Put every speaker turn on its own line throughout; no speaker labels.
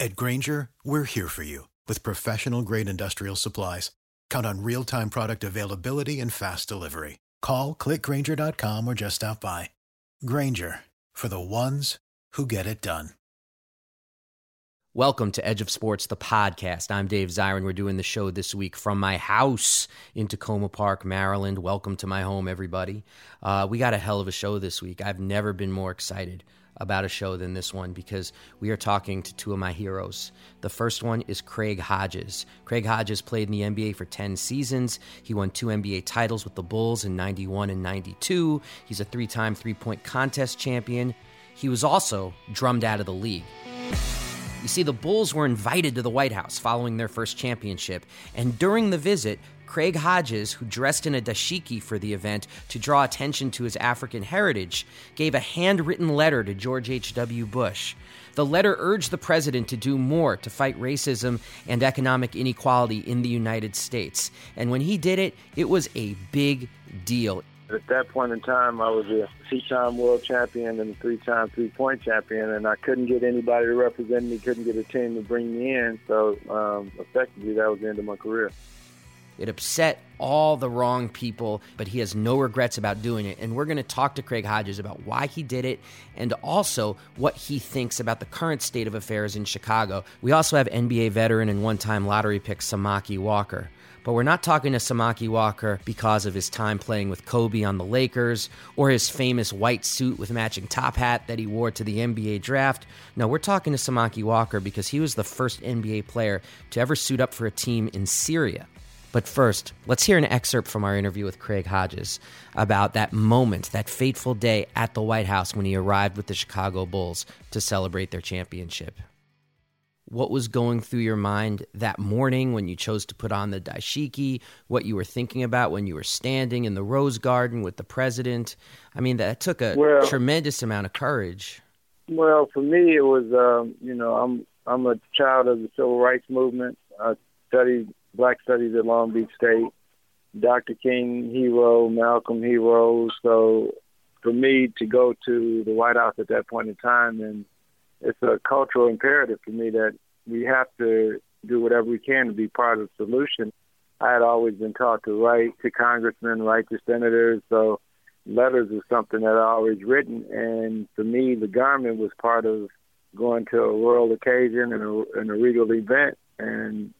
At Grainger, we're here for you with professional grade industrial supplies. Count on real time product availability and fast delivery. Call clickgrainger.com or just stop by. Grainger for the ones who get it done.
Welcome to Edge of Sports, the podcast. I'm Dave Zirin. We're doing the show this week from my house in Takoma Park, Maryland. Welcome to my home, everybody. Uh, we got a hell of a show this week. I've never been more excited about a show than this one because we are talking to two of my heroes. The first one is Craig Hodges. Craig Hodges played in the NBA for 10 seasons. He won two NBA titles with the Bulls in 91 and 92. He's a three time three point contest champion. He was also drummed out of the league. You see, the Bulls were invited to the White House following their first championship, and during the visit, Craig Hodges, who dressed in a dashiki for the event to draw attention to his African heritage, gave a handwritten letter to George H.W. Bush. The letter urged the president to do more to fight racism and economic inequality in the United States. And when he did it, it was a big deal.
At that point in time, I was a two-time world champion and a three-time three-point champion, and I couldn't get anybody to represent me, couldn't get a team to bring me in. So um, effectively, that was the end of my career.
It upset all the wrong people, but he has no regrets about doing it. And we're going to talk to Craig Hodges about why he did it and also what he thinks about the current state of affairs in Chicago. We also have NBA veteran and one time lottery pick Samaki Walker. But we're not talking to Samaki Walker because of his time playing with Kobe on the Lakers or his famous white suit with matching top hat that he wore to the NBA draft. No, we're talking to Samaki Walker because he was the first NBA player to ever suit up for a team in Syria. But first, let's hear an excerpt from our interview with Craig Hodges about that moment, that fateful day at the White House when he arrived with the Chicago Bulls to celebrate their championship. What was going through your mind that morning when you chose to put on the dashiki? What you were thinking about when you were standing in the Rose Garden with the president? I mean, that took a well, tremendous amount of courage.
Well, for me, it was um, you know I'm I'm a child of the civil rights movement. I studied Black Studies at Long Beach State, Dr. King hero, Malcolm hero. So for me to go to the White House at that point in time, and it's a cultural imperative for me that we have to do whatever we can to be part of the solution. I had always been taught to write to congressmen, write to senators, so letters is something that I always written. And for me, the garment was part of going to a royal occasion and a, and a regal event, and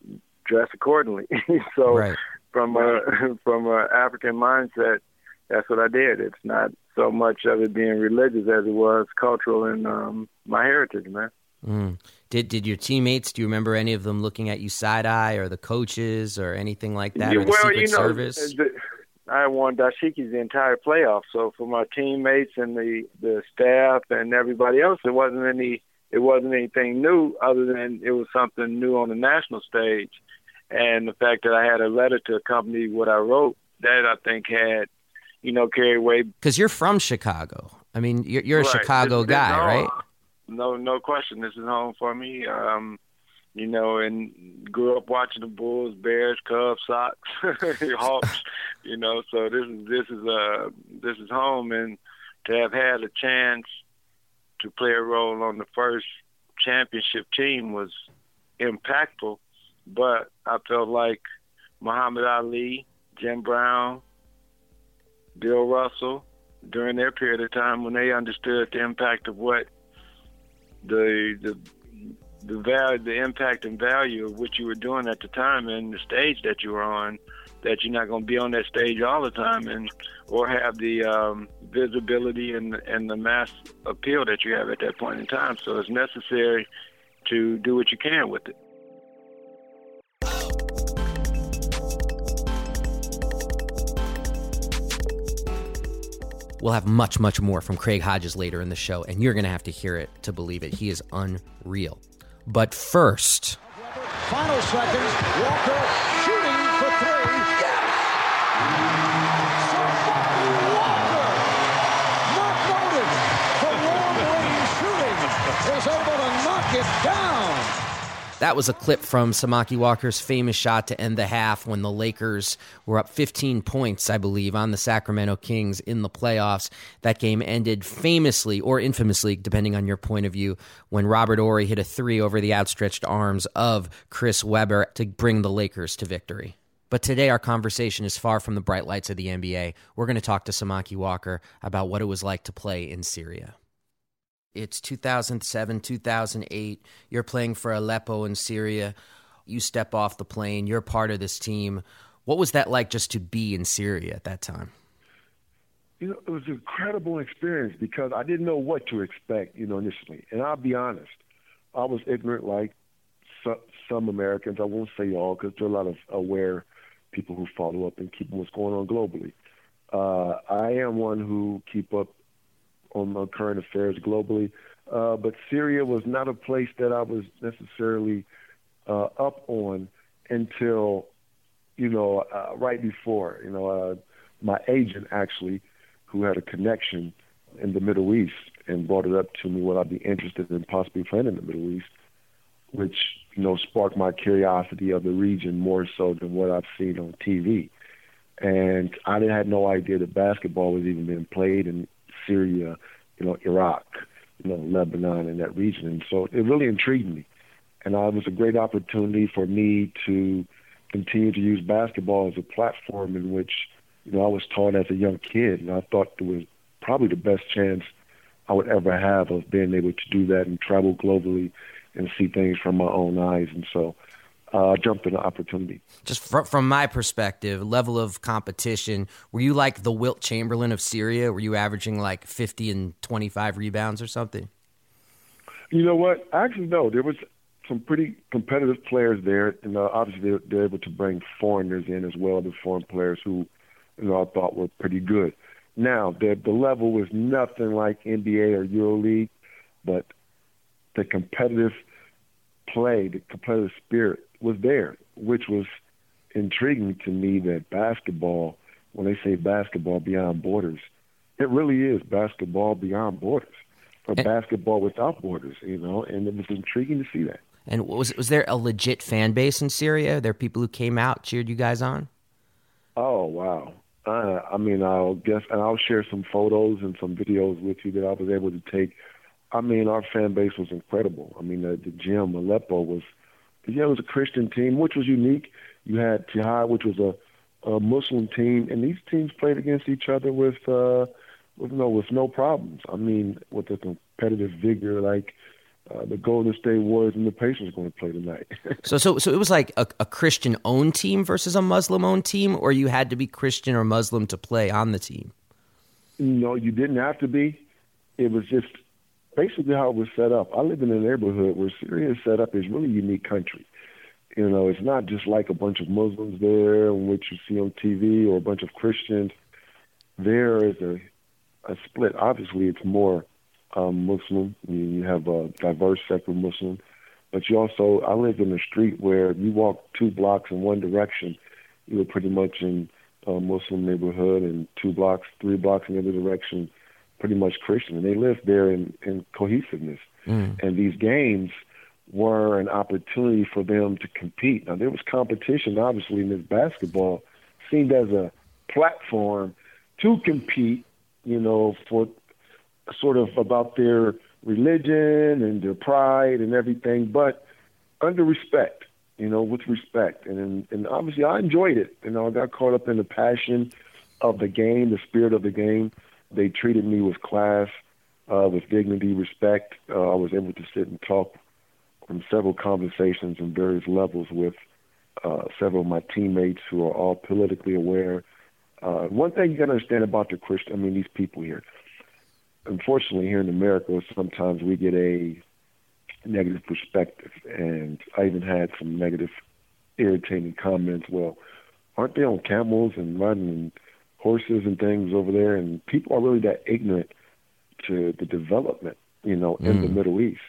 dress accordingly. so right. from a from a African mindset, that's what I did. It's not so much of it being religious as it was cultural and um, my heritage, man.
Mm. Did did your teammates? Do you remember any of them looking at you side eye, or the coaches, or anything like that, yeah, or the
well,
Secret
you know,
Service?
The, I won dashikis the entire playoff. So for my teammates and the the staff and everybody else, there wasn't any. It wasn't anything new other than it was something new on the national stage and the fact that I had a letter to accompany what I wrote, that I think had, you know, carried away.
Because you're from Chicago. I mean, you're, you're a right. Chicago this, guy, right?
No, no question. This is home for me. Um, you know, and grew up watching the Bulls, Bears, Cubs, Sox, Hawks. You know, so this is this is uh this is home, and to have had a chance to play a role on the first championship team was impactful but I felt like Muhammad Ali, Jim Brown, Bill Russell, during their period of time when they understood the impact of what the the the value, the impact and value of what you were doing at the time and the stage that you were on, that you're not going to be on that stage all the time and or have the um, visibility and and the mass appeal that you have at that point in time. So it's necessary to do what you can with it.
We'll have much, much more from Craig Hodges later in the show, and you're going to have to hear it to believe it. He is unreal. But first,
final seconds, Walker
That was a clip from Samaki Walker's famous shot to end the half when the Lakers were up 15 points, I believe, on the Sacramento Kings in the playoffs. That game ended famously or infamously, depending on your point of view, when Robert Horry hit a three over the outstretched arms of Chris Webber to bring the Lakers to victory. But today, our conversation is far from the bright lights of the NBA. We're going to talk to Samaki Walker about what it was like to play in Syria. It's 2007, 2008. You're playing for Aleppo in Syria. You step off the plane. You're part of this team. What was that like just to be in Syria at that time?
You know, it was an incredible experience because I didn't know what to expect, you know, initially. And I'll be honest, I was ignorant like some Americans. I won't say all because there are a lot of aware people who follow up and keep what's going on globally. Uh, I am one who keep up on current affairs globally. Uh, but Syria was not a place that I was necessarily uh, up on until, you know, uh, right before. You know, uh, my agent actually, who had a connection in the Middle East, and brought it up to me would I be interested in possibly playing in the Middle East, which you know sparked my curiosity of the region more so than what I've seen on TV. And I had no idea that basketball was even being played in Syria, you know, Iraq, you know, Lebanon, and that region. And so it really intrigued me. And uh, it was a great opportunity for me to continue to use basketball as a platform in which, you know, I was taught as a young kid. And I thought it was probably the best chance I would ever have of being able to do that and travel globally and see things from my own eyes. And so uh, jumped in the opportunity.
Just fr- from my perspective, level of competition, were you like the Wilt Chamberlain of Syria? Were you averaging like 50 and 25 rebounds or something?
You know what? Actually, no. There was some pretty competitive players there, and uh, obviously they're, they're able to bring foreigners in as well, the foreign players who, you know, I thought were pretty good. Now, the the level was nothing like NBA or EuroLeague, but the competitive play, the competitive spirit was there, which was intriguing to me that basketball, when they say basketball beyond borders, it really is basketball beyond borders, or and, basketball without borders, you know, and it was intriguing to see that.
And was was there a legit fan base in Syria? There people who came out cheered you guys on.
Oh wow! Uh, I mean, I'll guess, and I'll share some photos and some videos with you that I was able to take. I mean, our fan base was incredible. I mean, the, the gym Aleppo was yeah, it was a Christian team, which was unique. You had Tihad, which was a, a Muslim team, and these teams played against each other with, uh, with no with no problems. I mean, with a competitive vigor like uh, the Golden State Warriors and the Pacers going to play tonight.
so, so, so it was like a, a Christian-owned team versus a Muslim-owned team, or you had to be Christian or Muslim to play on the team.
No, you didn't have to be. It was just basically how it was set up. I live in a neighborhood where Syria is set up as really unique country. You know, it's not just like a bunch of Muslims there, which you see on TV, or a bunch of Christians. There is a a split. Obviously, it's more um, Muslim. You, you have a diverse of Muslim, but you also. I live in a street where you walk two blocks in one direction, you were pretty much in a Muslim neighborhood, and two blocks, three blocks in the other direction, pretty much Christian, and they lived there in, in cohesiveness. Mm. And these games were an opportunity for them to compete. Now there was competition, obviously, in this basketball seemed as a platform to compete. You know, for sort of about their religion and their pride and everything, but under respect. you know, with respect. And and obviously I enjoyed it. You know, I got caught up in the passion of the game, the spirit of the game. They treated me with class, uh, with dignity, respect. Uh, I was able to sit and talk from several conversations in various levels with uh, several of my teammates who are all politically aware. Uh, one thing you got to understand about the Christian, I mean, these people here. Unfortunately, here in America, sometimes we get a negative perspective, and I even had some negative, irritating comments. Well, aren't they on camels and riding horses and things over there? And people are really that ignorant to the development, you know, in mm. the Middle East.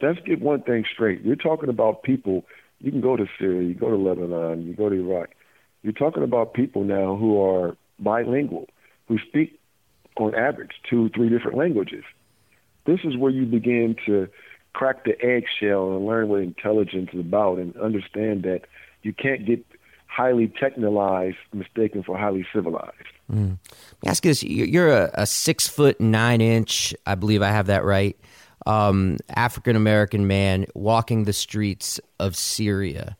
Let's get one thing straight. You're talking about people. You can go to Syria, you go to Lebanon, you go to Iraq. You're talking about people now who are bilingual, who speak on average two, three different languages. This is where you begin to crack the eggshell and learn what intelligence is about and understand that you can't get highly technologized mistaken for highly civilized.
Mm. Let me ask you this: You're a, a, six foot nine inch, I believe I have that right, um, African American man walking the streets of Syria.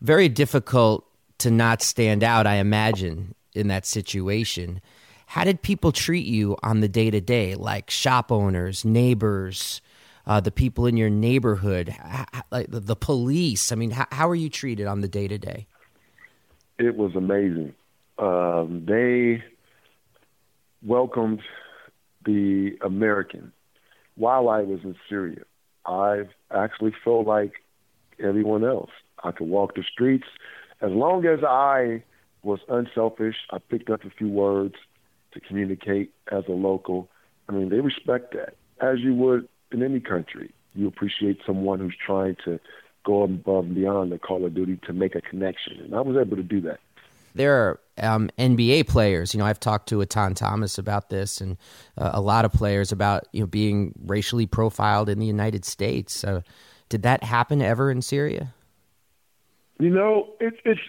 Very difficult to not stand out, I imagine, in that situation. How did people treat you on the day to day, like shop owners, neighbors? uh, the people in your neighborhood, like the, the police. I mean, how, how are you treated on the day to day?
It was amazing. Um, they welcomed the American while I was in Syria. I actually felt like everyone else. I could walk the streets as long as I was unselfish. I picked up a few words to communicate as a local. I mean, they respect that as you would in any country. You appreciate someone who's trying to go above and beyond the call of duty to make a connection, and I was able to do that.
There are um, NBA players. You know, I've talked to Etan Thomas about this, and uh, a lot of players about you know being racially profiled in the United States. Uh, did that happen ever in Syria?
You know, it's it's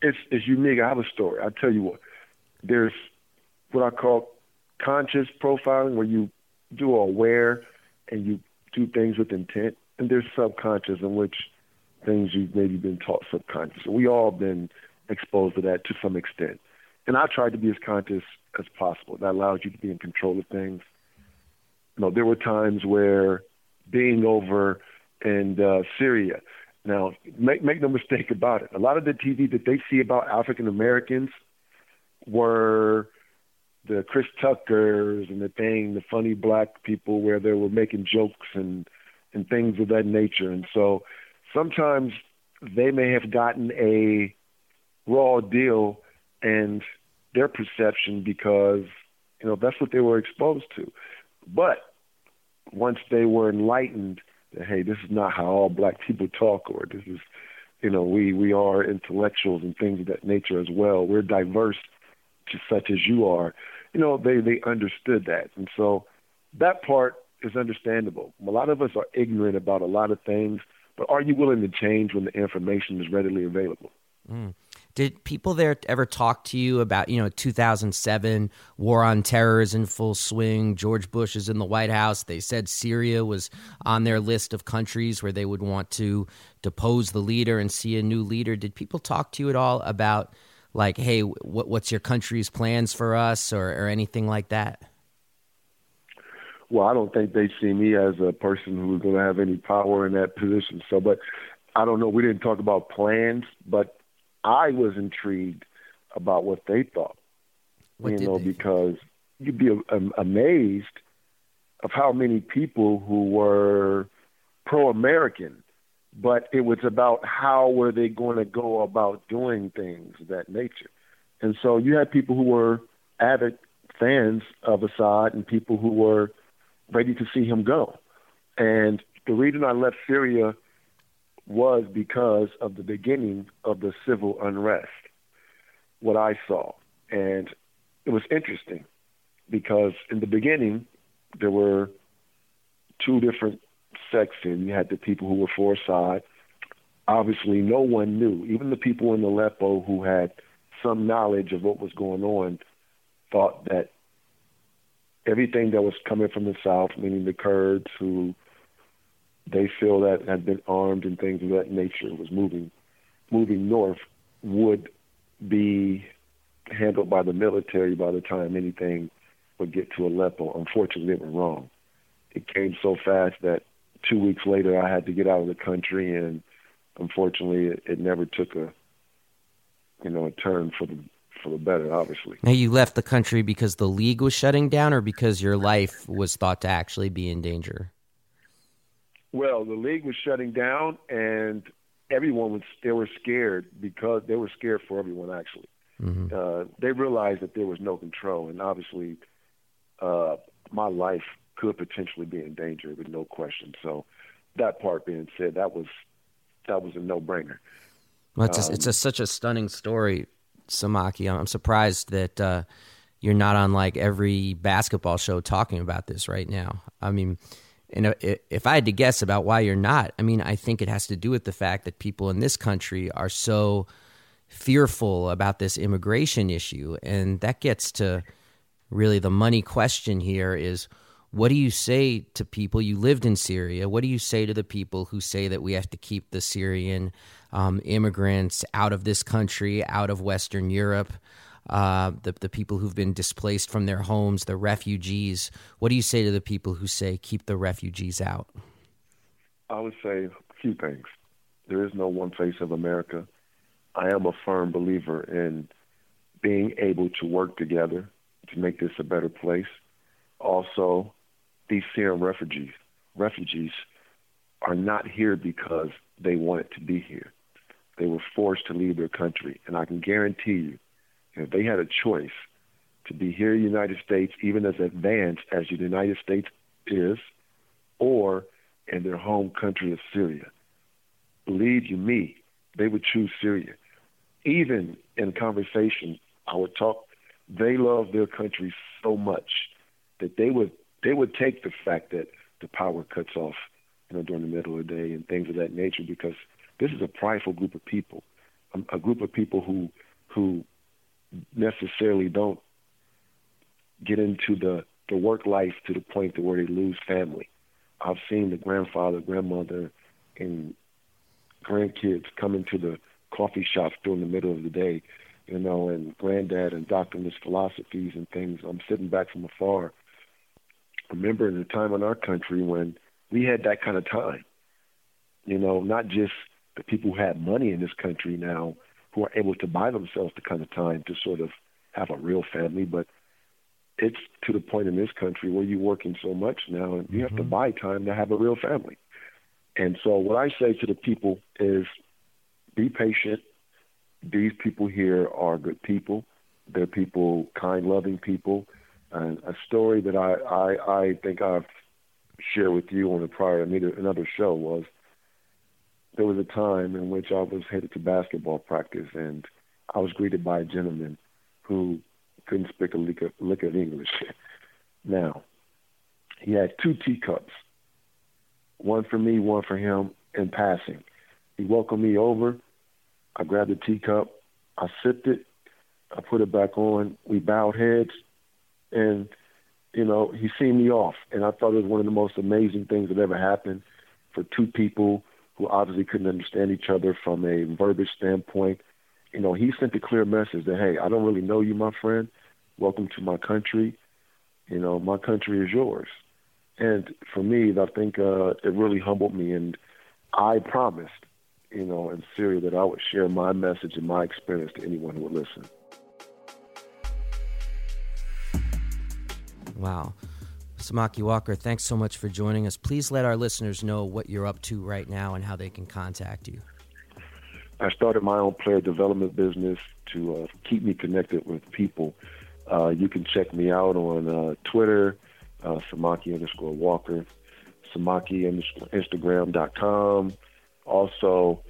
it's it's unique. I have a story. I'll tell you what. There's what I call conscious profiling, where you do aware and you do things with intent, and there's subconscious in which things you've maybe been taught subconsciously. We all been exposed to that to some extent. And I tried to be as conscious as possible. That allows you to be in control of things. You know, there were times where being over in uh, Syria. Now, make make no mistake about it. A lot of the TV that they see about African Americans were the Chris Tuckers and the thing, the funny black people where they were making jokes and and things of that nature. And so sometimes they may have gotten a raw deal and their perception because you know that's what they were exposed to. But once they were enlightened that hey, this is not how all black people talk, or this is you know we we are intellectuals and things of that nature as well. We're diverse, just such as you are you know, they they understood that, and so that part is understandable. A lot of us are ignorant about a lot of things, but are you willing to change when the information is readily available?
Mm. Did people there ever talk to you about, you know, 2007, war on terror is in full swing, George Bush is in the White House. They said Syria was on their list of countries where they would want to depose the leader and see a new leader. Did people talk to you at all about like, hey, what, what's your country's plans for us or, or anything like that?
Well, I don't think they see me as a person who's going to have any power in that position. So, but I don't know. We didn't talk about plans, but I was intrigued about what they thought.
What
you know, because you'd be um, amazed of how many people who were pro-American but it was about how were they going to go about doing things of that nature. And so you had people who were avid fans of Assad and people who were ready to see him go. And the reason I left Syria was because of the beginning of the civil unrest, what I saw. And it was interesting because in the beginning, there were two different section, you had the people who were for Assad. Obviously, no one knew. Even the people in Aleppo who had some knowledge of what was going on thought that everything that was coming from the south, meaning the Kurds who they feel that had been armed and things of that nature was moving moving north would be handled by the military by the time anything would get to Aleppo. Unfortunately, they were wrong. It came so fast that two weeks later I had to get out of the country, and unfortunately, it, it never took a you know a turn for the for the better. Obviously.
Now you left the country because the league was shutting down, or because your life was thought to actually be in danger.
Well, the league was shutting down, and everyone was they were scared because they were scared for everyone actually. Mm-hmm. Uh, they realized that there was no control, and obviously, uh, my life could potentially be in danger with no question. So, that part being said, that was that was a no brainer.
Well, it's, um, it's a, such a stunning story, Samaki. I'm surprised that uh, you're not on like every basketball show talking about this right now. I mean, and if I had to guess about why you're not, I mean, I think it has to do with the fact that people in this country are so fearful about this immigration issue. And that gets to really the money question here is what do you say to people? You lived in Syria. What do you say to the people who say that we have to keep the Syrian um, immigrants out of this country, out of Western Europe? uh, the the people who've been displaced from their homes, the refugees. What do you say to the people who say keep the refugees out?
I would say a few things. There is no one face of America. I am a firm believer in being able to work together to make this a better place. Also, these Syrian refugees refugees are not here because they wanted to be here. They were forced to leave their country, and I can guarantee you if they had a choice to be here in the United States, even as advanced as the United States is, or in their home country of Syria, believe you me, they would choose Syria. Even in conversation, I would talk. They love their country so much that they would they would take the fact that the power cuts off, you know, during the middle of the day and things of that nature, because this is a prideful group of people, a, a group of people who who necessarily don't get into the the work life to the point to where they lose family. I've seen the grandfather, grandmother, and grandkids come into the coffee shops during the middle of the day, you know, and granddad and doctoring his philosophies and things. I'm sitting back from afar, remembering the time in our country when we had that kind of time. You know, not just the people who had money in this country now who are able to buy themselves the kind of time to sort of have a real family, but it's to the point in this country where you're working so much now and you mm-hmm. have to mm-hmm. buy time to have a real family. And so what I say to the people is be patient. These people here are good people. They're people, kind, loving people. A story that I, I, I think I've shared with you on a prior another show was there was a time in which I was headed to basketball practice, and I was greeted by a gentleman who couldn't speak a lick of, lick of English. now, he had two teacups, one for me, one for him, in passing. He welcomed me over. I grabbed the teacup. I sipped it. I put it back on. We bowed heads, and you know he seen me off. And I thought it was one of the most amazing things that ever happened for two people who obviously couldn't understand each other from a verbiage standpoint. You know, he sent a clear message that, hey, I don't really know you, my friend. Welcome to my country. You know, my country is yours. And for me, I think uh, it really humbled me. And I promised, you know, in Syria that I would share my message and my experience to anyone who would listen.
Wow. Samaki Walker, thanks so much for joining us. Please let our listeners know what you're up to right now and how they can contact you.
I started my own player development business to uh, keep me connected with people. Uh, you can check me out on uh, Twitter, uh, Samaki underscore Walker, Samaki Instagram.com, also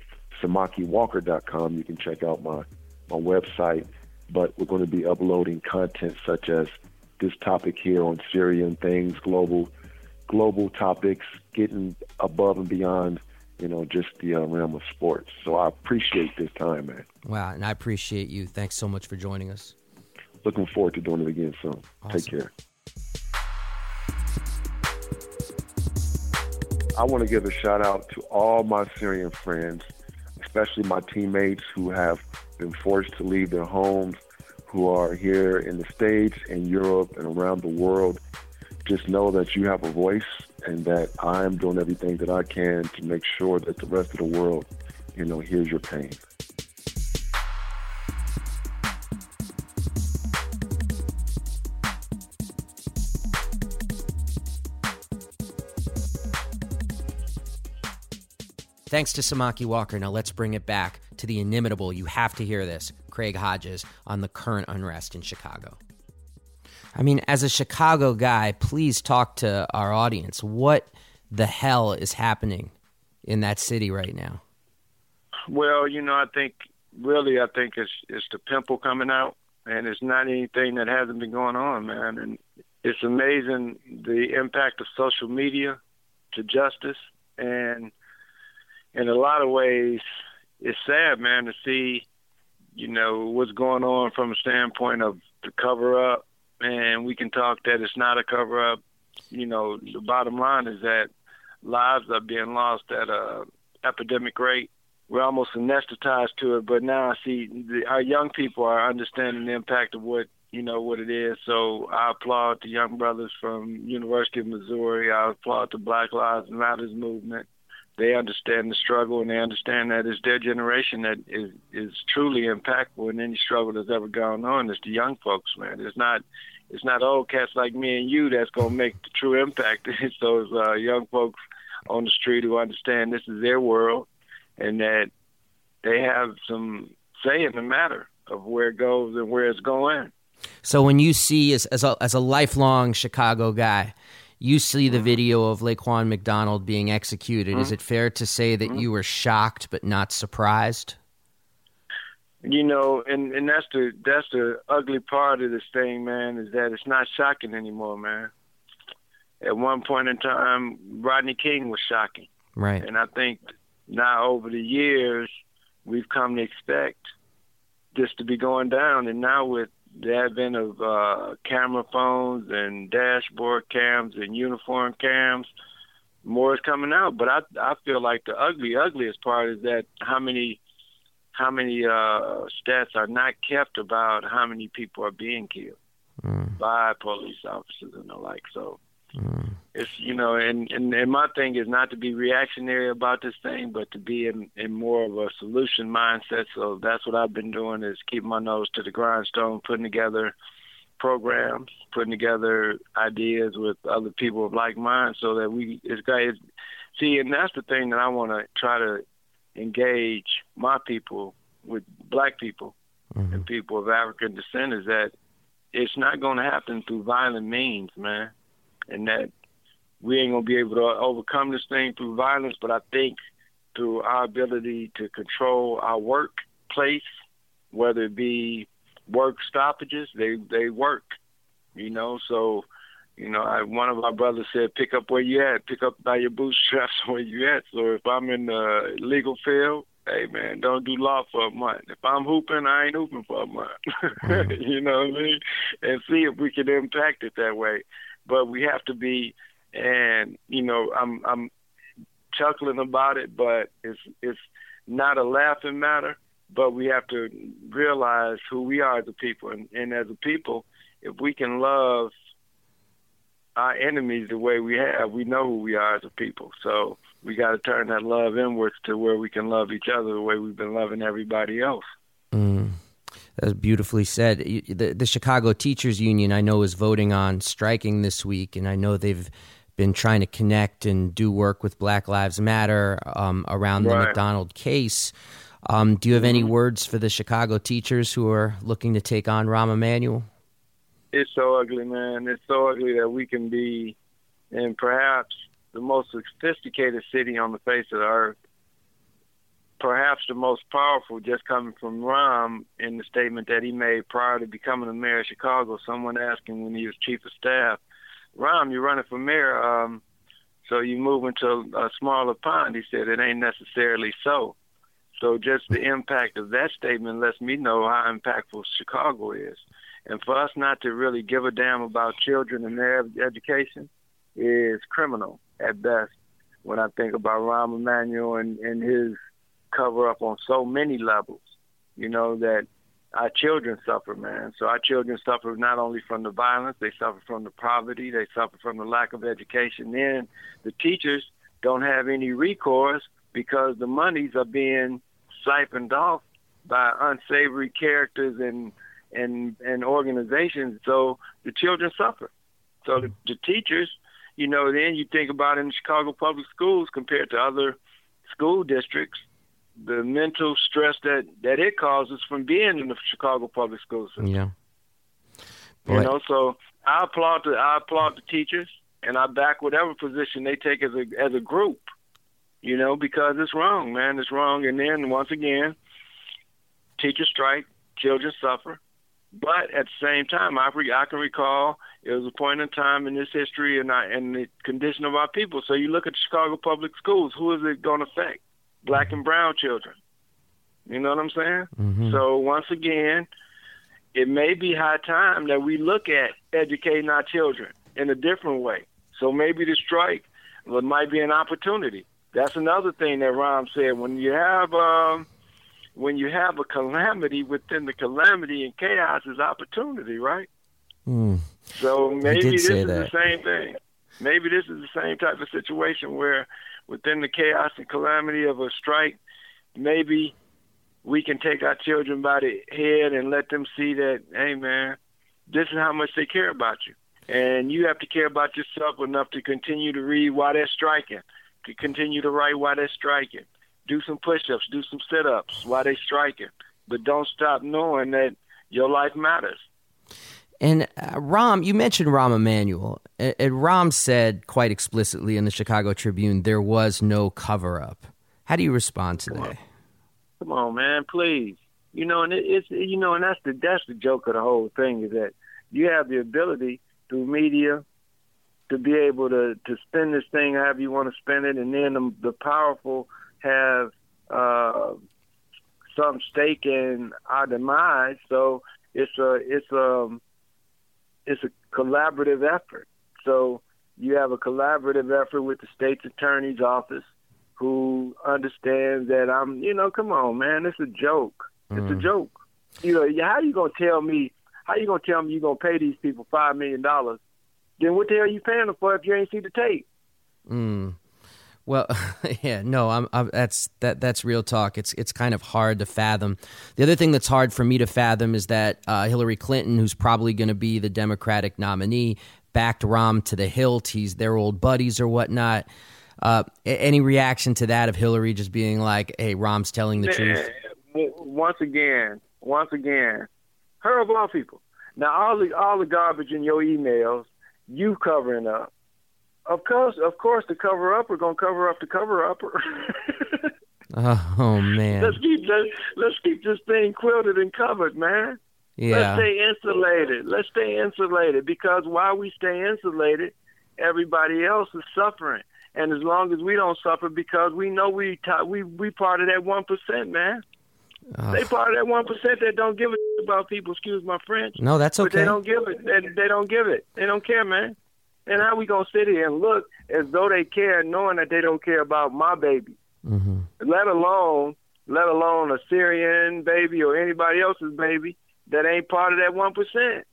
SamakiWalker.com. You can check out my, my website. But we're going to be uploading content such as this topic here on Syrian things, global global topics, getting above and beyond, you know, just the uh, realm of sports. So I appreciate this time, man.
Wow, and I appreciate you. Thanks so much for joining us.
Looking forward to doing it again soon. Awesome. Take care. I want to give a shout out to all my Syrian friends, especially my teammates who have been forced to leave their homes, who are here in the States and Europe and around the world. Just know that you have a voice and that I am doing everything that I can to make sure that the rest of the world, you know, hears your pain.
Thanks to Samaki Walker. Now let's bring it back to the inimitable. You have to hear this. Craig Hodges on the current unrest in Chicago. I mean, as a Chicago guy, please talk to our audience. What the hell is happening in that city right now?
Well, you know, I think really, I think it's it's the pimple coming out, and it's not anything that hasn't been going on, man. And it's amazing the impact of social media to justice, and in a lot of ways, it's sad, man, to see, you know, what's going on from a standpoint of the cover up. And we can talk that it's not a cover up. You know, the bottom line is that lives are being lost at a epidemic rate. We're almost anesthetized to it, but now I see the, our young people are understanding the impact of what you know what it is. So I applaud the young brothers from University of Missouri. I applaud the Black Lives Matters movement they understand the struggle and they understand that it's their generation that is is truly impactful in any struggle that's ever gone on. It's the young folks, man. It's not it's not old cats like me and you that's gonna make the true impact. It's those uh, young folks on the street who understand this is their world and that they have some say in the matter of where it goes and where it's going.
So when you see as as a, as a lifelong Chicago guy, you see the mm-hmm. video of Laquan McDonald being executed. Mm-hmm. Is it fair to say that mm-hmm. you were shocked but not surprised?
You know, and and that's the that's the ugly part of this thing, man, is that it's not shocking anymore, man. At one point in time, Rodney King was shocking,
right?
And I think now over the years, we've come to expect this to be going down, and now with the advent of uh, camera phones and dashboard cams and uniform cams, more is coming out. But I I feel like the ugly ugliest part is that how many how many uh, stats are not kept about how many people are being killed mm. by police officers and the like. So Mm. It's you know, and, and and my thing is not to be reactionary about this thing, but to be in, in more of a solution mindset. So that's what I've been doing is keeping my nose to the grindstone, putting together programs, putting together ideas with other people of like mind, so that we it's guys see, and that's the thing that I want to try to engage my people with black people mm-hmm. and people of African descent is that it's not going to happen through violent means, man and that we ain't gonna be able to overcome this thing through violence, but I think through our ability to control our workplace, whether it be work stoppages, they they work, you know. So, you know, I, one of our brothers said, "Pick up where you at. Pick up by your bootstraps where you at." So if I'm in the legal field, hey man, don't do law for a month. If I'm hooping, I ain't hooping for a month. mm-hmm. you know what I mean? And see if we can impact it that way but we have to be and you know i'm i'm chuckling about it but it's it's not a laughing matter but we have to realize who we are as a people. And, and as a people if we can love our enemies the way we have we know who we are as a people. So we got to turn that love inwards to where we can love each other the way we've been loving everybody else.
Mm. That's beautifully said. The, the Chicago Teachers Union, I know, is voting on striking this week, and I know they've been trying to connect and do work with Black Lives Matter um, around right. the McDonald case. Um, do you have any words for the Chicago teachers who are looking to take on Rahm Emanuel?
It's so ugly, man. It's so ugly that we can be in perhaps the most sophisticated city on the face of the earth perhaps the most powerful just coming from Rahm in the statement that he made prior to becoming the mayor of Chicago. Someone asked him when he was chief of staff, Rahm, you're running for mayor, um, so you move into a smaller pond. He said it ain't necessarily so. So just the impact of that statement lets me know how impactful Chicago is. And for us not to really give a damn about children and their education is criminal at best when I think about Rahm Emanuel and, and his cover up on so many levels. You know that our children suffer, man. So our children suffer not only from the violence, they suffer from the poverty, they suffer from the lack of education. Then the teachers don't have any recourse because the monies are being siphoned off by unsavory characters and and and organizations. So the children suffer. So the, the teachers, you know, then you think about in the Chicago public schools compared to other school districts, the mental stress that that it causes from being in the Chicago public school system.
Yeah.
Boy. You know, so I applaud the I applaud the teachers, and I back whatever position they take as a as a group. You know, because it's wrong, man. It's wrong. And then once again, teachers strike, children suffer. But at the same time, I, I can recall it was a point in time in this history and, I, and the condition of our people. So you look at Chicago public schools, who is it going to affect? Black and brown children. You know what I'm saying?
Mm-hmm.
So once again, it may be high time that we look at educating our children in a different way. So maybe the strike might be an opportunity. That's another thing that Rahm said. When you have um, when you have a calamity within the calamity and chaos is opportunity, right?
Mm.
So maybe this is
that.
the same thing. Maybe this is the same type of situation where within the chaos and calamity of a strike, maybe we can take our children by the head and let them see that, hey man, this is how much they care about you. And you have to care about yourself enough to continue to read while they're striking, to continue to write while they're striking, do some push-ups, do some sit-ups while they're striking, but don't stop knowing that your life matters.
And uh, Rahm, you mentioned Rahm Emanuel. And, and Rahm said quite explicitly in the Chicago Tribune there was no cover up. How do you respond to
Come
that?
On. Come on, man, please. You know, and it, it's you know, and that's the that's the joke of the whole thing is that you have the ability through media to be able to to spend this thing however you want to spend it, and then the, the powerful have uh, some stake in our demise. So it's a it's a it's a collaborative effort. So you have a collaborative effort with the state's attorney's office, who understands that I'm, you know, come on, man, it's a joke. It's
Mm.
a joke. You know, how you gonna tell me? How you gonna tell me you gonna pay these people five million dollars? Then what the hell are you paying them for if you ain't see the tape?
Mm. Well, yeah, no, I'm, I'm, that's that that's real talk. It's it's kind of hard to fathom. The other thing that's hard for me to fathom is that uh, Hillary Clinton, who's probably going to be the Democratic nominee, backed Rahm to the hilt. He's their old buddies or whatnot. Uh, any reaction to that of Hillary just being like, "Hey, Rahm's telling the truth"?
Once again, once again, her of all people. Now all the all the garbage in your emails, you covering up. Of course, of course, the cover up We're gonna cover up the cover up.
Oh man,
let's keep let's, let's keep this thing quilted and covered, man.
Yeah.
Let's stay insulated. Let's stay insulated because while we stay insulated, everybody else is suffering. And as long as we don't suffer, because we know we t- we we part of that one percent, man. They part of that one percent that don't give a about people. Excuse my French.
no, that's
But they don't give it. They, they don't give it. They don't care, man. And how we gonna sit here and look as though they care, knowing that they don't care about my baby?
hmm
Let alone, let alone a Syrian baby or anybody else's baby that ain't part of that one percent,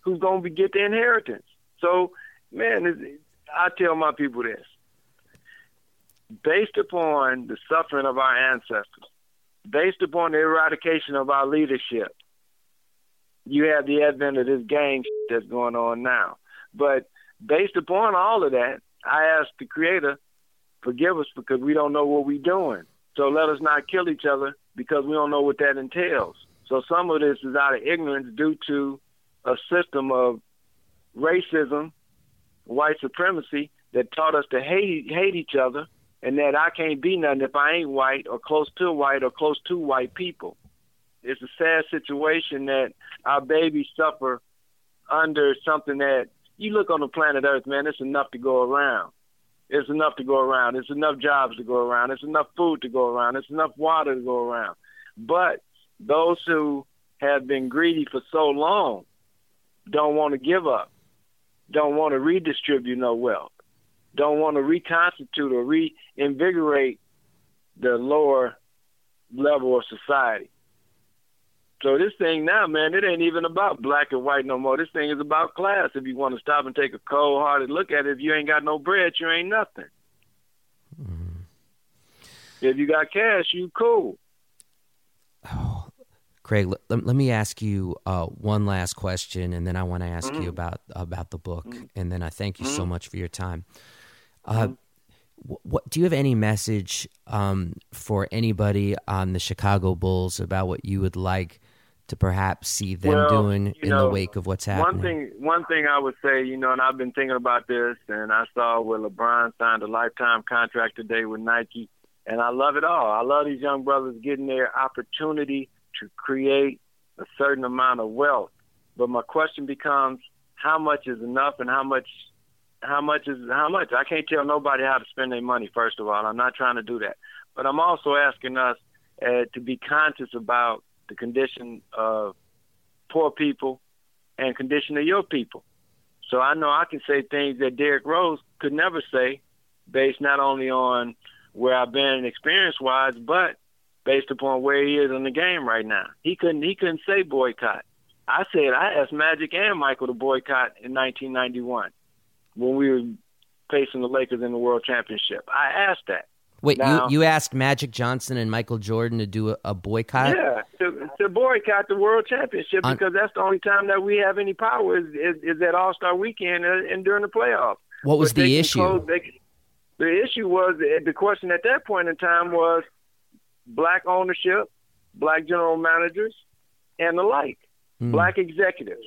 who's gonna be get the inheritance. So, man, I tell my people this: based upon the suffering of our ancestors, based upon the eradication of our leadership, you have the advent of this gang that's going on now. But based upon all of that, I ask the Creator, forgive us because we don't know what we're doing. So let us not kill each other because we don't know what that entails. So some of this is out of ignorance due to a system of racism, white supremacy that taught us to hate hate each other and that I can't be nothing if I ain't white or close to white or close to white people. It's a sad situation that our babies suffer under something that you look on the planet Earth, man, it's enough to go around. It's enough to go around. It's enough jobs to go around. It's enough food to go around. It's enough water to go around. But those who have been greedy for so long don't want to give up, don't want to redistribute no wealth. don't want to reconstitute or reinvigorate the lower level of society. So this thing now, man, it ain't even about black and white no more. This thing is about class. If you want to stop and take a cold hearted look at it, if you ain't got no bread, you ain't nothing. Mm. If you got cash, you cool.
Oh, Craig, let, let me ask you uh, one last question, and then I want to ask mm-hmm. you about about the book, mm-hmm. and then I thank you mm-hmm. so much for your time. Uh, mm-hmm. what do you have any message um, for anybody on the Chicago Bulls about what you would like to perhaps see them
well,
doing in
know,
the wake of what's happening?
One thing, one thing I would say, you know, and I've been thinking about this, and I saw where LeBron signed a lifetime contract today with Nike, and I love it all. I love these young brothers getting their opportunity to create a certain amount of wealth. But my question becomes, how much is enough, and how much, how much is how much? I can't tell nobody how to spend their money. First of all, I'm not trying to do that, but I'm also asking us uh, to be conscious about the condition of poor people and condition of your people. So I know I can say things that Derrick Rose could never say, based not only on where I've been experience wise, but based upon where he is in the game right now. He couldn't he couldn't say boycott. I said I asked Magic and Michael to boycott in 1991 when we were facing the Lakers in the World Championship. I asked that.
Wait, now, you, you asked Magic Johnson and Michael Jordan to do a, a boycott?
Yeah, to, to, boycott the World Championship On, because that's the only time that we have any power is, is, is that All Star Weekend and, and, during the playoffs.
What was but the issue? Close,
they, the issue was the question at that point in time was black ownership, black general managers, and the like, mm. black executives.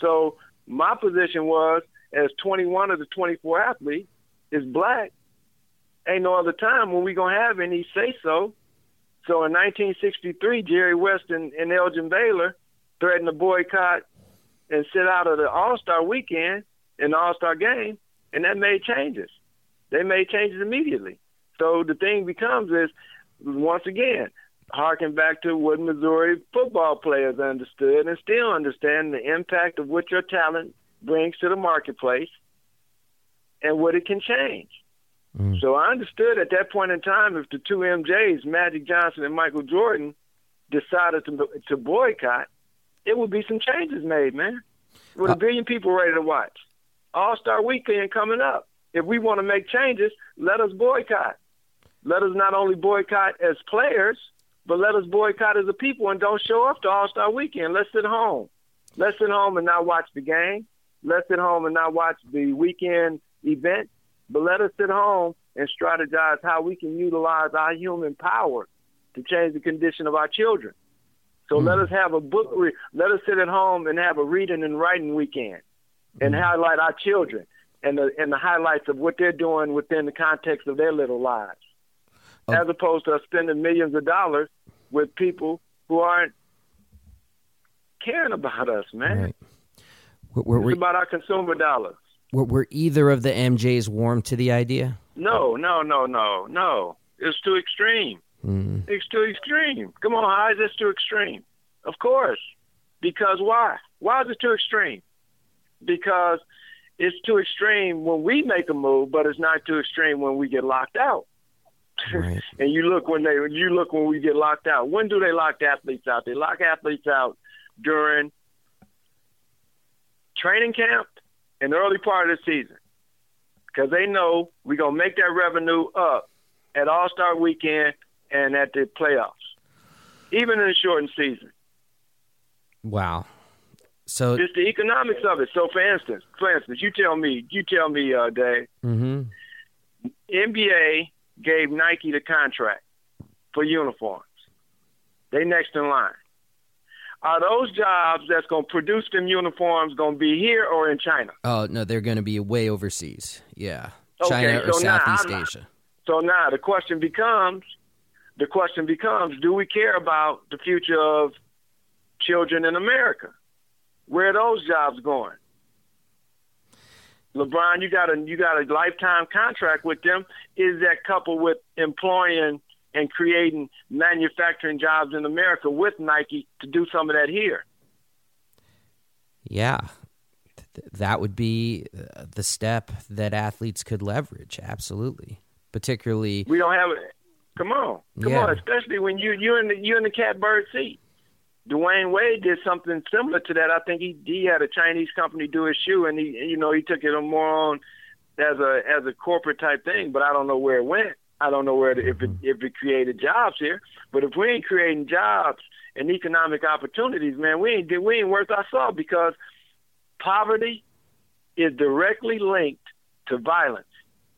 So my position was, as 21 of the 24 athletes is black, ain't no other time when we gonna have any say so. So in 1963, Jerry West and, and Elgin Baylor threatened to boycott and sit out of the All Star weekend and All Star game, and that made changes. They made changes immediately. So the thing becomes is once again, harken back to what Missouri football players understood and still understand the impact of what your talent brings to the marketplace and what it can change. Mm. So I understood at that point in time if the two MJs, Magic Johnson and Michael Jordan, decided to to boycott, it would be some changes made, man. With a uh, billion people ready to watch. All Star Weekend coming up. If we want to make changes, let us boycott. Let us not only boycott as players, but let us boycott as a people and don't show up to All Star Weekend. Let's sit home. Let's sit home and not watch the game. Let's sit home and not watch the weekend event. But let us sit home and strategize how we can utilize our human power to change the condition of our children. So mm. let us have a book. Re- let us sit at home and have a reading and writing weekend, and mm. highlight our children and the and the highlights of what they're doing within the context of their little lives oh. as opposed to spending millions of dollars with people who aren't caring about us, man. Right. We're, we're, it's about our consumer dollars.
Were, were either of the MJs warm to the idea?
No, no, no, no, no. It's too extreme. Mm. It's too extreme. Come on, how is this too extreme? Of course. Because why? Why is it too extreme? Because it's too extreme when we make a move, but it's not too extreme when we get locked out. Right. and you look when they you look when we get locked out. When do they lock athletes out? They lock athletes out during training camp and the early part of the season because they know we're gonna make that revenue up at All Star Weekend and at the playoffs, even in a shortened season.
Wow. So
it's the economics of it. So, for instance, for instance, you tell me, you tell me, uh, Dave. Mm-hmm. NBA gave Nike the contract for uniforms. They next in line. Are those jobs that's going to produce them uniforms going to be here or in China?
Oh no, they're going to be way overseas. Yeah, China okay, so or Southeast now, Asia.
So now the question becomes, the question becomes, do we care about the future of children in America? Where are those jobs going? LeBron, you got a you got a lifetime contract with them. Is that coupled with employing and creating manufacturing jobs in America with Nike to do some of that here?
Yeah, that would be uh, the step that athletes could leverage. Absolutely, particularly
we don't have it. Come on, come
Yeah.
on, especially when you you in the you in the catbird seat. Dwyane Wade did something similar to that. I think he he had a Chinese company do his shoe, and he you know he took it more on as a as a corporate type thing. But I don't know where it went. I don't know where it, if it mm-hmm. if it created jobs here. But if we ain't creating jobs and economic opportunities, man, we ain't we ain't worth our salt because poverty is directly linked to violence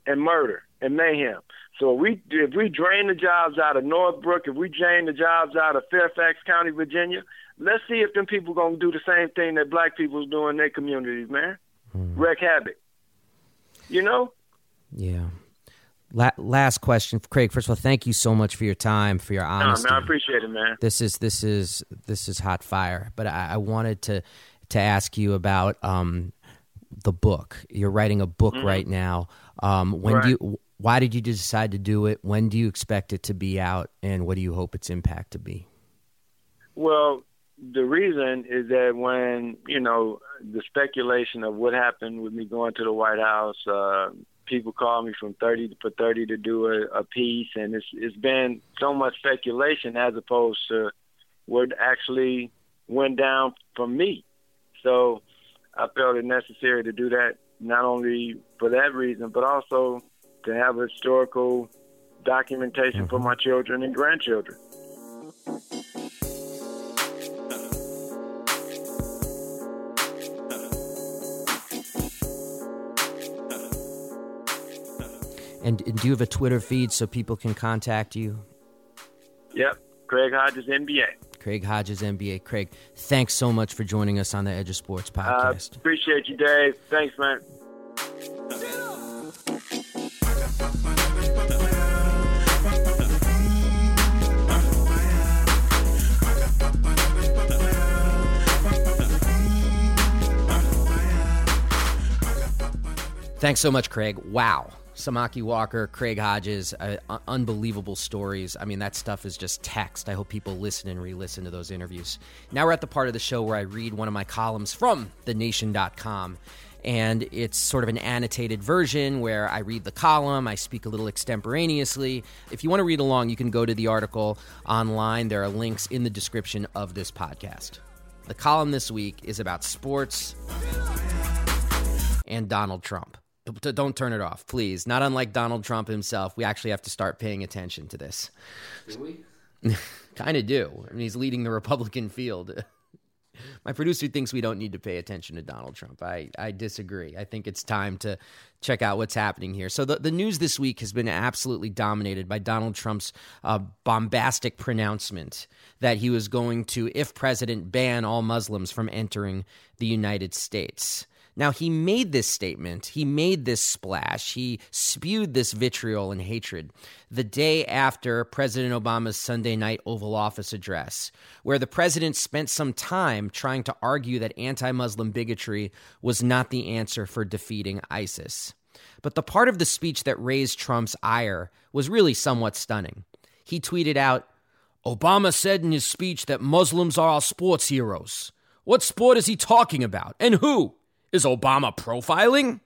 and murder and mayhem. So if we if we drain the jobs out of Northbrook, if we drain the jobs out of Fairfax County, Virginia, let's see if them people gonna do the same thing that black people's doing in their communities, man. Mm-hmm. wreck havoc. You know?
yeah. La- last question, Craig. First of all, thank you so much for your time, for your honesty.
man, I appreciate it, man.
this is this is this is hot fire. But I, I wanted to to ask you about um, the book. You're writing a book right now. Um, when do you? Why did you decide to do it? When do you expect it to be out? And what do you hope its impact to be?
Well, the reason is that when you know the speculation of what happened with me going to the White House, uh, people call me from thirty to for thirty to do a, a piece, and it's it's been so much speculation as opposed to what actually went down from me. So I felt it necessary to do that not only for that reason, but also to have a historical documentation for mm-hmm. my children and grandchildren.
And, and do you have a Twitter feed so people can contact you?
Yep, Craig Hodges, NBA.
Craig Hodges, NBA. Craig, thanks so much for joining us on the Edge of Sports
I
podcast.
appreciate you, Dave. Thanks, man.
Thanks so much, Craig. Wow. Samaki Walker, Craig Hodges, uh, unbelievable stories. I mean, that stuff is just text. I hope people listen and re listen to those interviews. Now we're at the part of the show where I read one of my columns from thenation.com. And it's sort of an annotated version where I read the column, I speak a little extemporaneously. If you want to read along, you can go to the article online. There are links in the description of this podcast. The column this week is about sports and Donald Trump. Don't turn it off, please. Not unlike Donald Trump himself, we actually have to start paying attention to this. Do we? kind of do. I mean, he's leading the Republican field. My producer thinks we don't need to pay attention to Donald Trump. I, I disagree. I think it's time to check out what's happening here. So, the, the news this week has been absolutely dominated by Donald Trump's uh, bombastic pronouncement that he was going to, if president, ban all Muslims from entering the United States. Now, he made this statement, he made this splash, he spewed this vitriol and hatred the day after President Obama's Sunday night Oval Office address, where the president spent some time trying to argue that anti Muslim bigotry was not the answer for defeating ISIS. But the part of the speech that raised Trump's ire was really somewhat stunning. He tweeted out, Obama said in his speech that Muslims are our sports heroes. What sport is he talking about? And who? Is Obama profiling?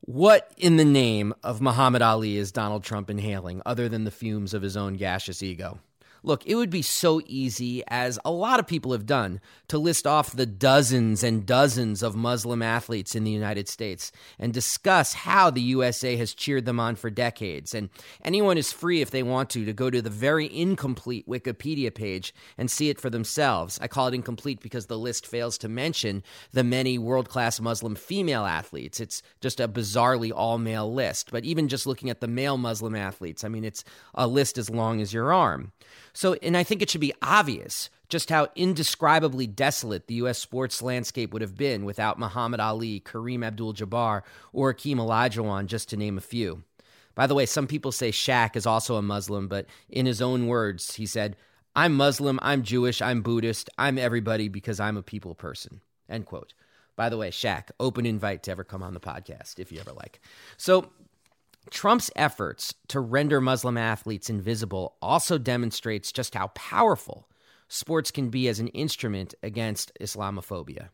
What in the name of Muhammad Ali is Donald Trump inhaling other than the fumes of his own gaseous ego? Look, it would be so easy, as a lot of people have done, to list off the dozens and dozens of Muslim athletes in the United States and discuss how the USA has cheered them on for decades. And anyone is free, if they want to, to go to the very incomplete Wikipedia page and see it for themselves. I call it incomplete because the list fails to mention the many world class Muslim female athletes. It's just a bizarrely all male list. But even just looking at the male Muslim athletes, I mean, it's a list as long as your arm. So, and I think it should be obvious just how indescribably desolate the U.S. sports landscape would have been without Muhammad Ali, Kareem Abdul Jabbar, or Akeem Olajuwon, just to name a few. By the way, some people say Shaq is also a Muslim, but in his own words, he said, I'm Muslim, I'm Jewish, I'm Buddhist, I'm everybody because I'm a people person. End quote. By the way, Shaq, open invite to ever come on the podcast if you ever like. So, Trump's efforts to render Muslim athletes invisible also demonstrates just how powerful sports can be as an instrument against Islamophobia.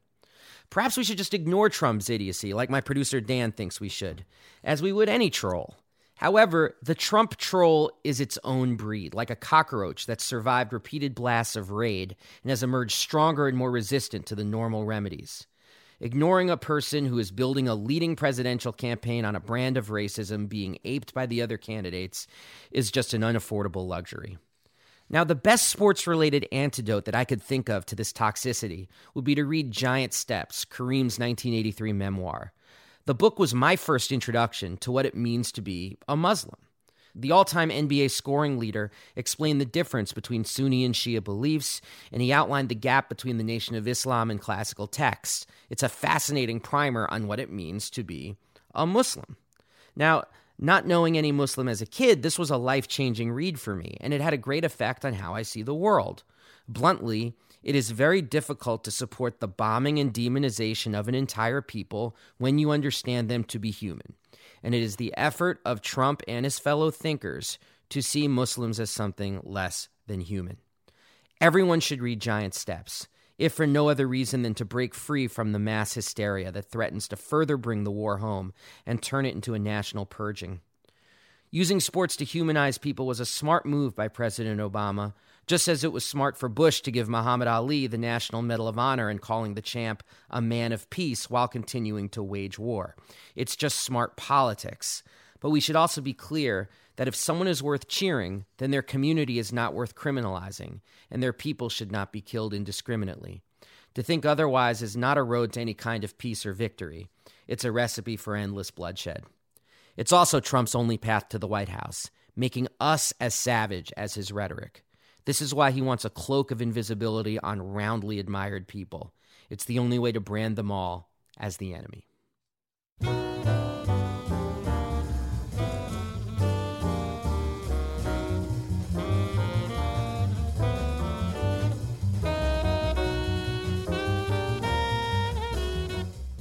Perhaps we should just ignore Trump's idiocy, like my producer Dan thinks we should, as we would any troll. However, the Trump troll is its own breed, like a cockroach that's survived repeated blasts of raid and has emerged stronger and more resistant to the normal remedies. Ignoring a person who is building a leading presidential campaign on a brand of racism being aped by the other candidates is just an unaffordable luxury. Now, the best sports related antidote that I could think of to this toxicity would be to read Giant Steps, Kareem's 1983 memoir. The book was my first introduction to what it means to be a Muslim. The all time NBA scoring leader explained the difference between Sunni and Shia beliefs, and he outlined the gap between the Nation of Islam and classical texts. It's a fascinating primer on what it means to be a Muslim. Now, not knowing any Muslim as a kid, this was a life changing read for me, and it had a great effect on how I see the world. Bluntly, it is very difficult to support the bombing and demonization of an entire people when you understand them to be human. And it is the effort of Trump and his fellow thinkers to see Muslims as something less than human. Everyone should read Giant Steps if for no other reason than to break free from the mass hysteria that threatens to further bring the war home and turn it into a national purging. Using sports to humanize people was a smart move by President Obama, just as it was smart for Bush to give Muhammad Ali the National Medal of Honor and calling the champ a man of peace while continuing to wage war. It's just smart politics. But we should also be clear that if someone is worth cheering, then their community is not worth criminalizing, and their people should not be killed indiscriminately. To think otherwise is not a road to any kind of peace or victory. It's a recipe for endless bloodshed. It's also Trump's only path to the White House, making us as savage as his rhetoric. This is why he wants a cloak of invisibility on roundly admired people. It's the only way to brand them all as the enemy.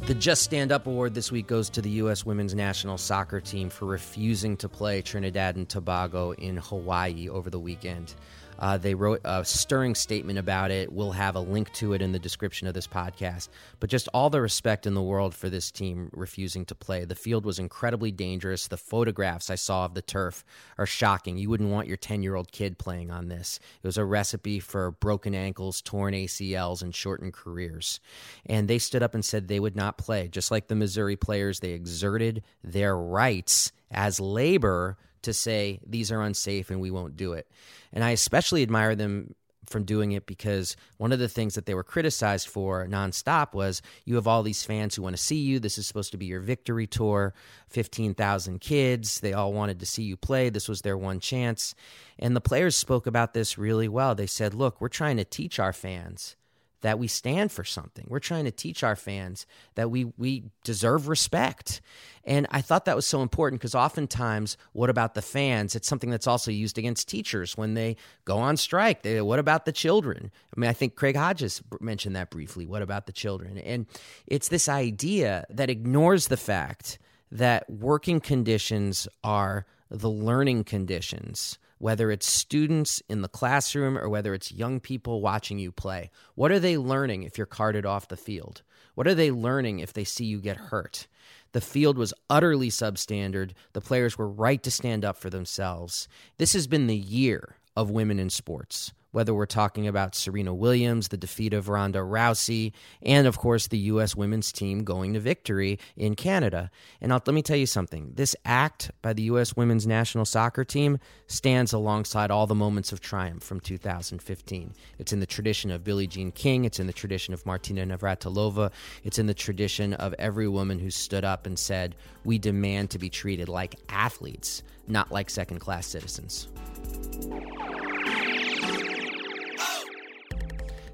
The Just Stand Up Award this week goes to the U.S. women's national soccer team for refusing to play Trinidad and Tobago in Hawaii over the weekend. Uh, they wrote a stirring statement about it. We'll have a link to it in the description of this podcast. But just all the respect in the world for this team refusing to play. The field was incredibly dangerous. The photographs I saw of the turf are shocking. You wouldn't want your 10 year old kid playing on this. It was a recipe for broken ankles, torn ACLs, and shortened careers. And they stood up and said they would not play. Just like the Missouri players, they exerted their rights as labor to say these are unsafe and we won't do it. And I especially admire them from doing it because one of the things that they were criticized for nonstop was you have all these fans who want to see you. This is supposed to be your victory tour. 15,000 kids. They all wanted to see you play. This was their one chance. And the players spoke about this really well. They said, look, we're trying to teach our fans that we stand for something. We're trying to teach our fans that we we deserve respect. And I thought that was so important because oftentimes, what about the fans? It's something that's also used against teachers when they go on strike. They, what about the children? I mean, I think Craig Hodges mentioned that briefly. What about the children? And it's this idea that ignores the fact that working conditions are the learning conditions whether it's students in the classroom or whether it's young people watching you play. What are they learning if you're carted off the field? What are they learning if they see you get hurt? The field was utterly substandard. The players were right to stand up for themselves. This has been the year of women in sports whether we're talking about Serena Williams, the defeat of Ronda Rousey, and of course the U.S. women's team going to victory in Canada. And I'll, let me tell you something this act by the U.S. women's national soccer team stands alongside all the moments of triumph from 2015. It's in the tradition of Billie Jean King, it's in the tradition of Martina Navratilova, it's in the tradition of every woman who stood up and said, We demand to be treated like athletes, not like second class citizens.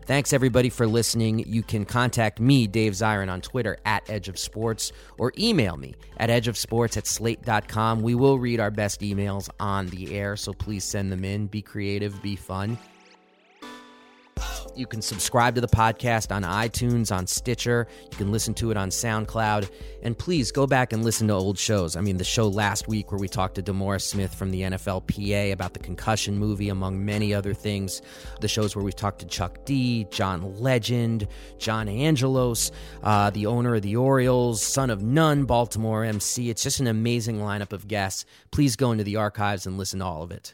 Thanks everybody for listening. You can contact me, Dave Zirin, on Twitter at Edge of Sports or email me at edgeofsports at slate.com. We will read our best emails on the air, so please send them in. Be creative, be fun. You can subscribe to the podcast on iTunes, on Stitcher. You can listen to it on SoundCloud. And please go back and listen to old shows. I mean, the show last week where we talked to DeMaurice Smith from the NFLPA about the concussion movie, among many other things. The shows where we've talked to Chuck D, John Legend, John Angelos, uh, the owner of the Orioles, Son of Nun, Baltimore MC. It's just an amazing lineup of guests. Please go into the archives and listen to all of it.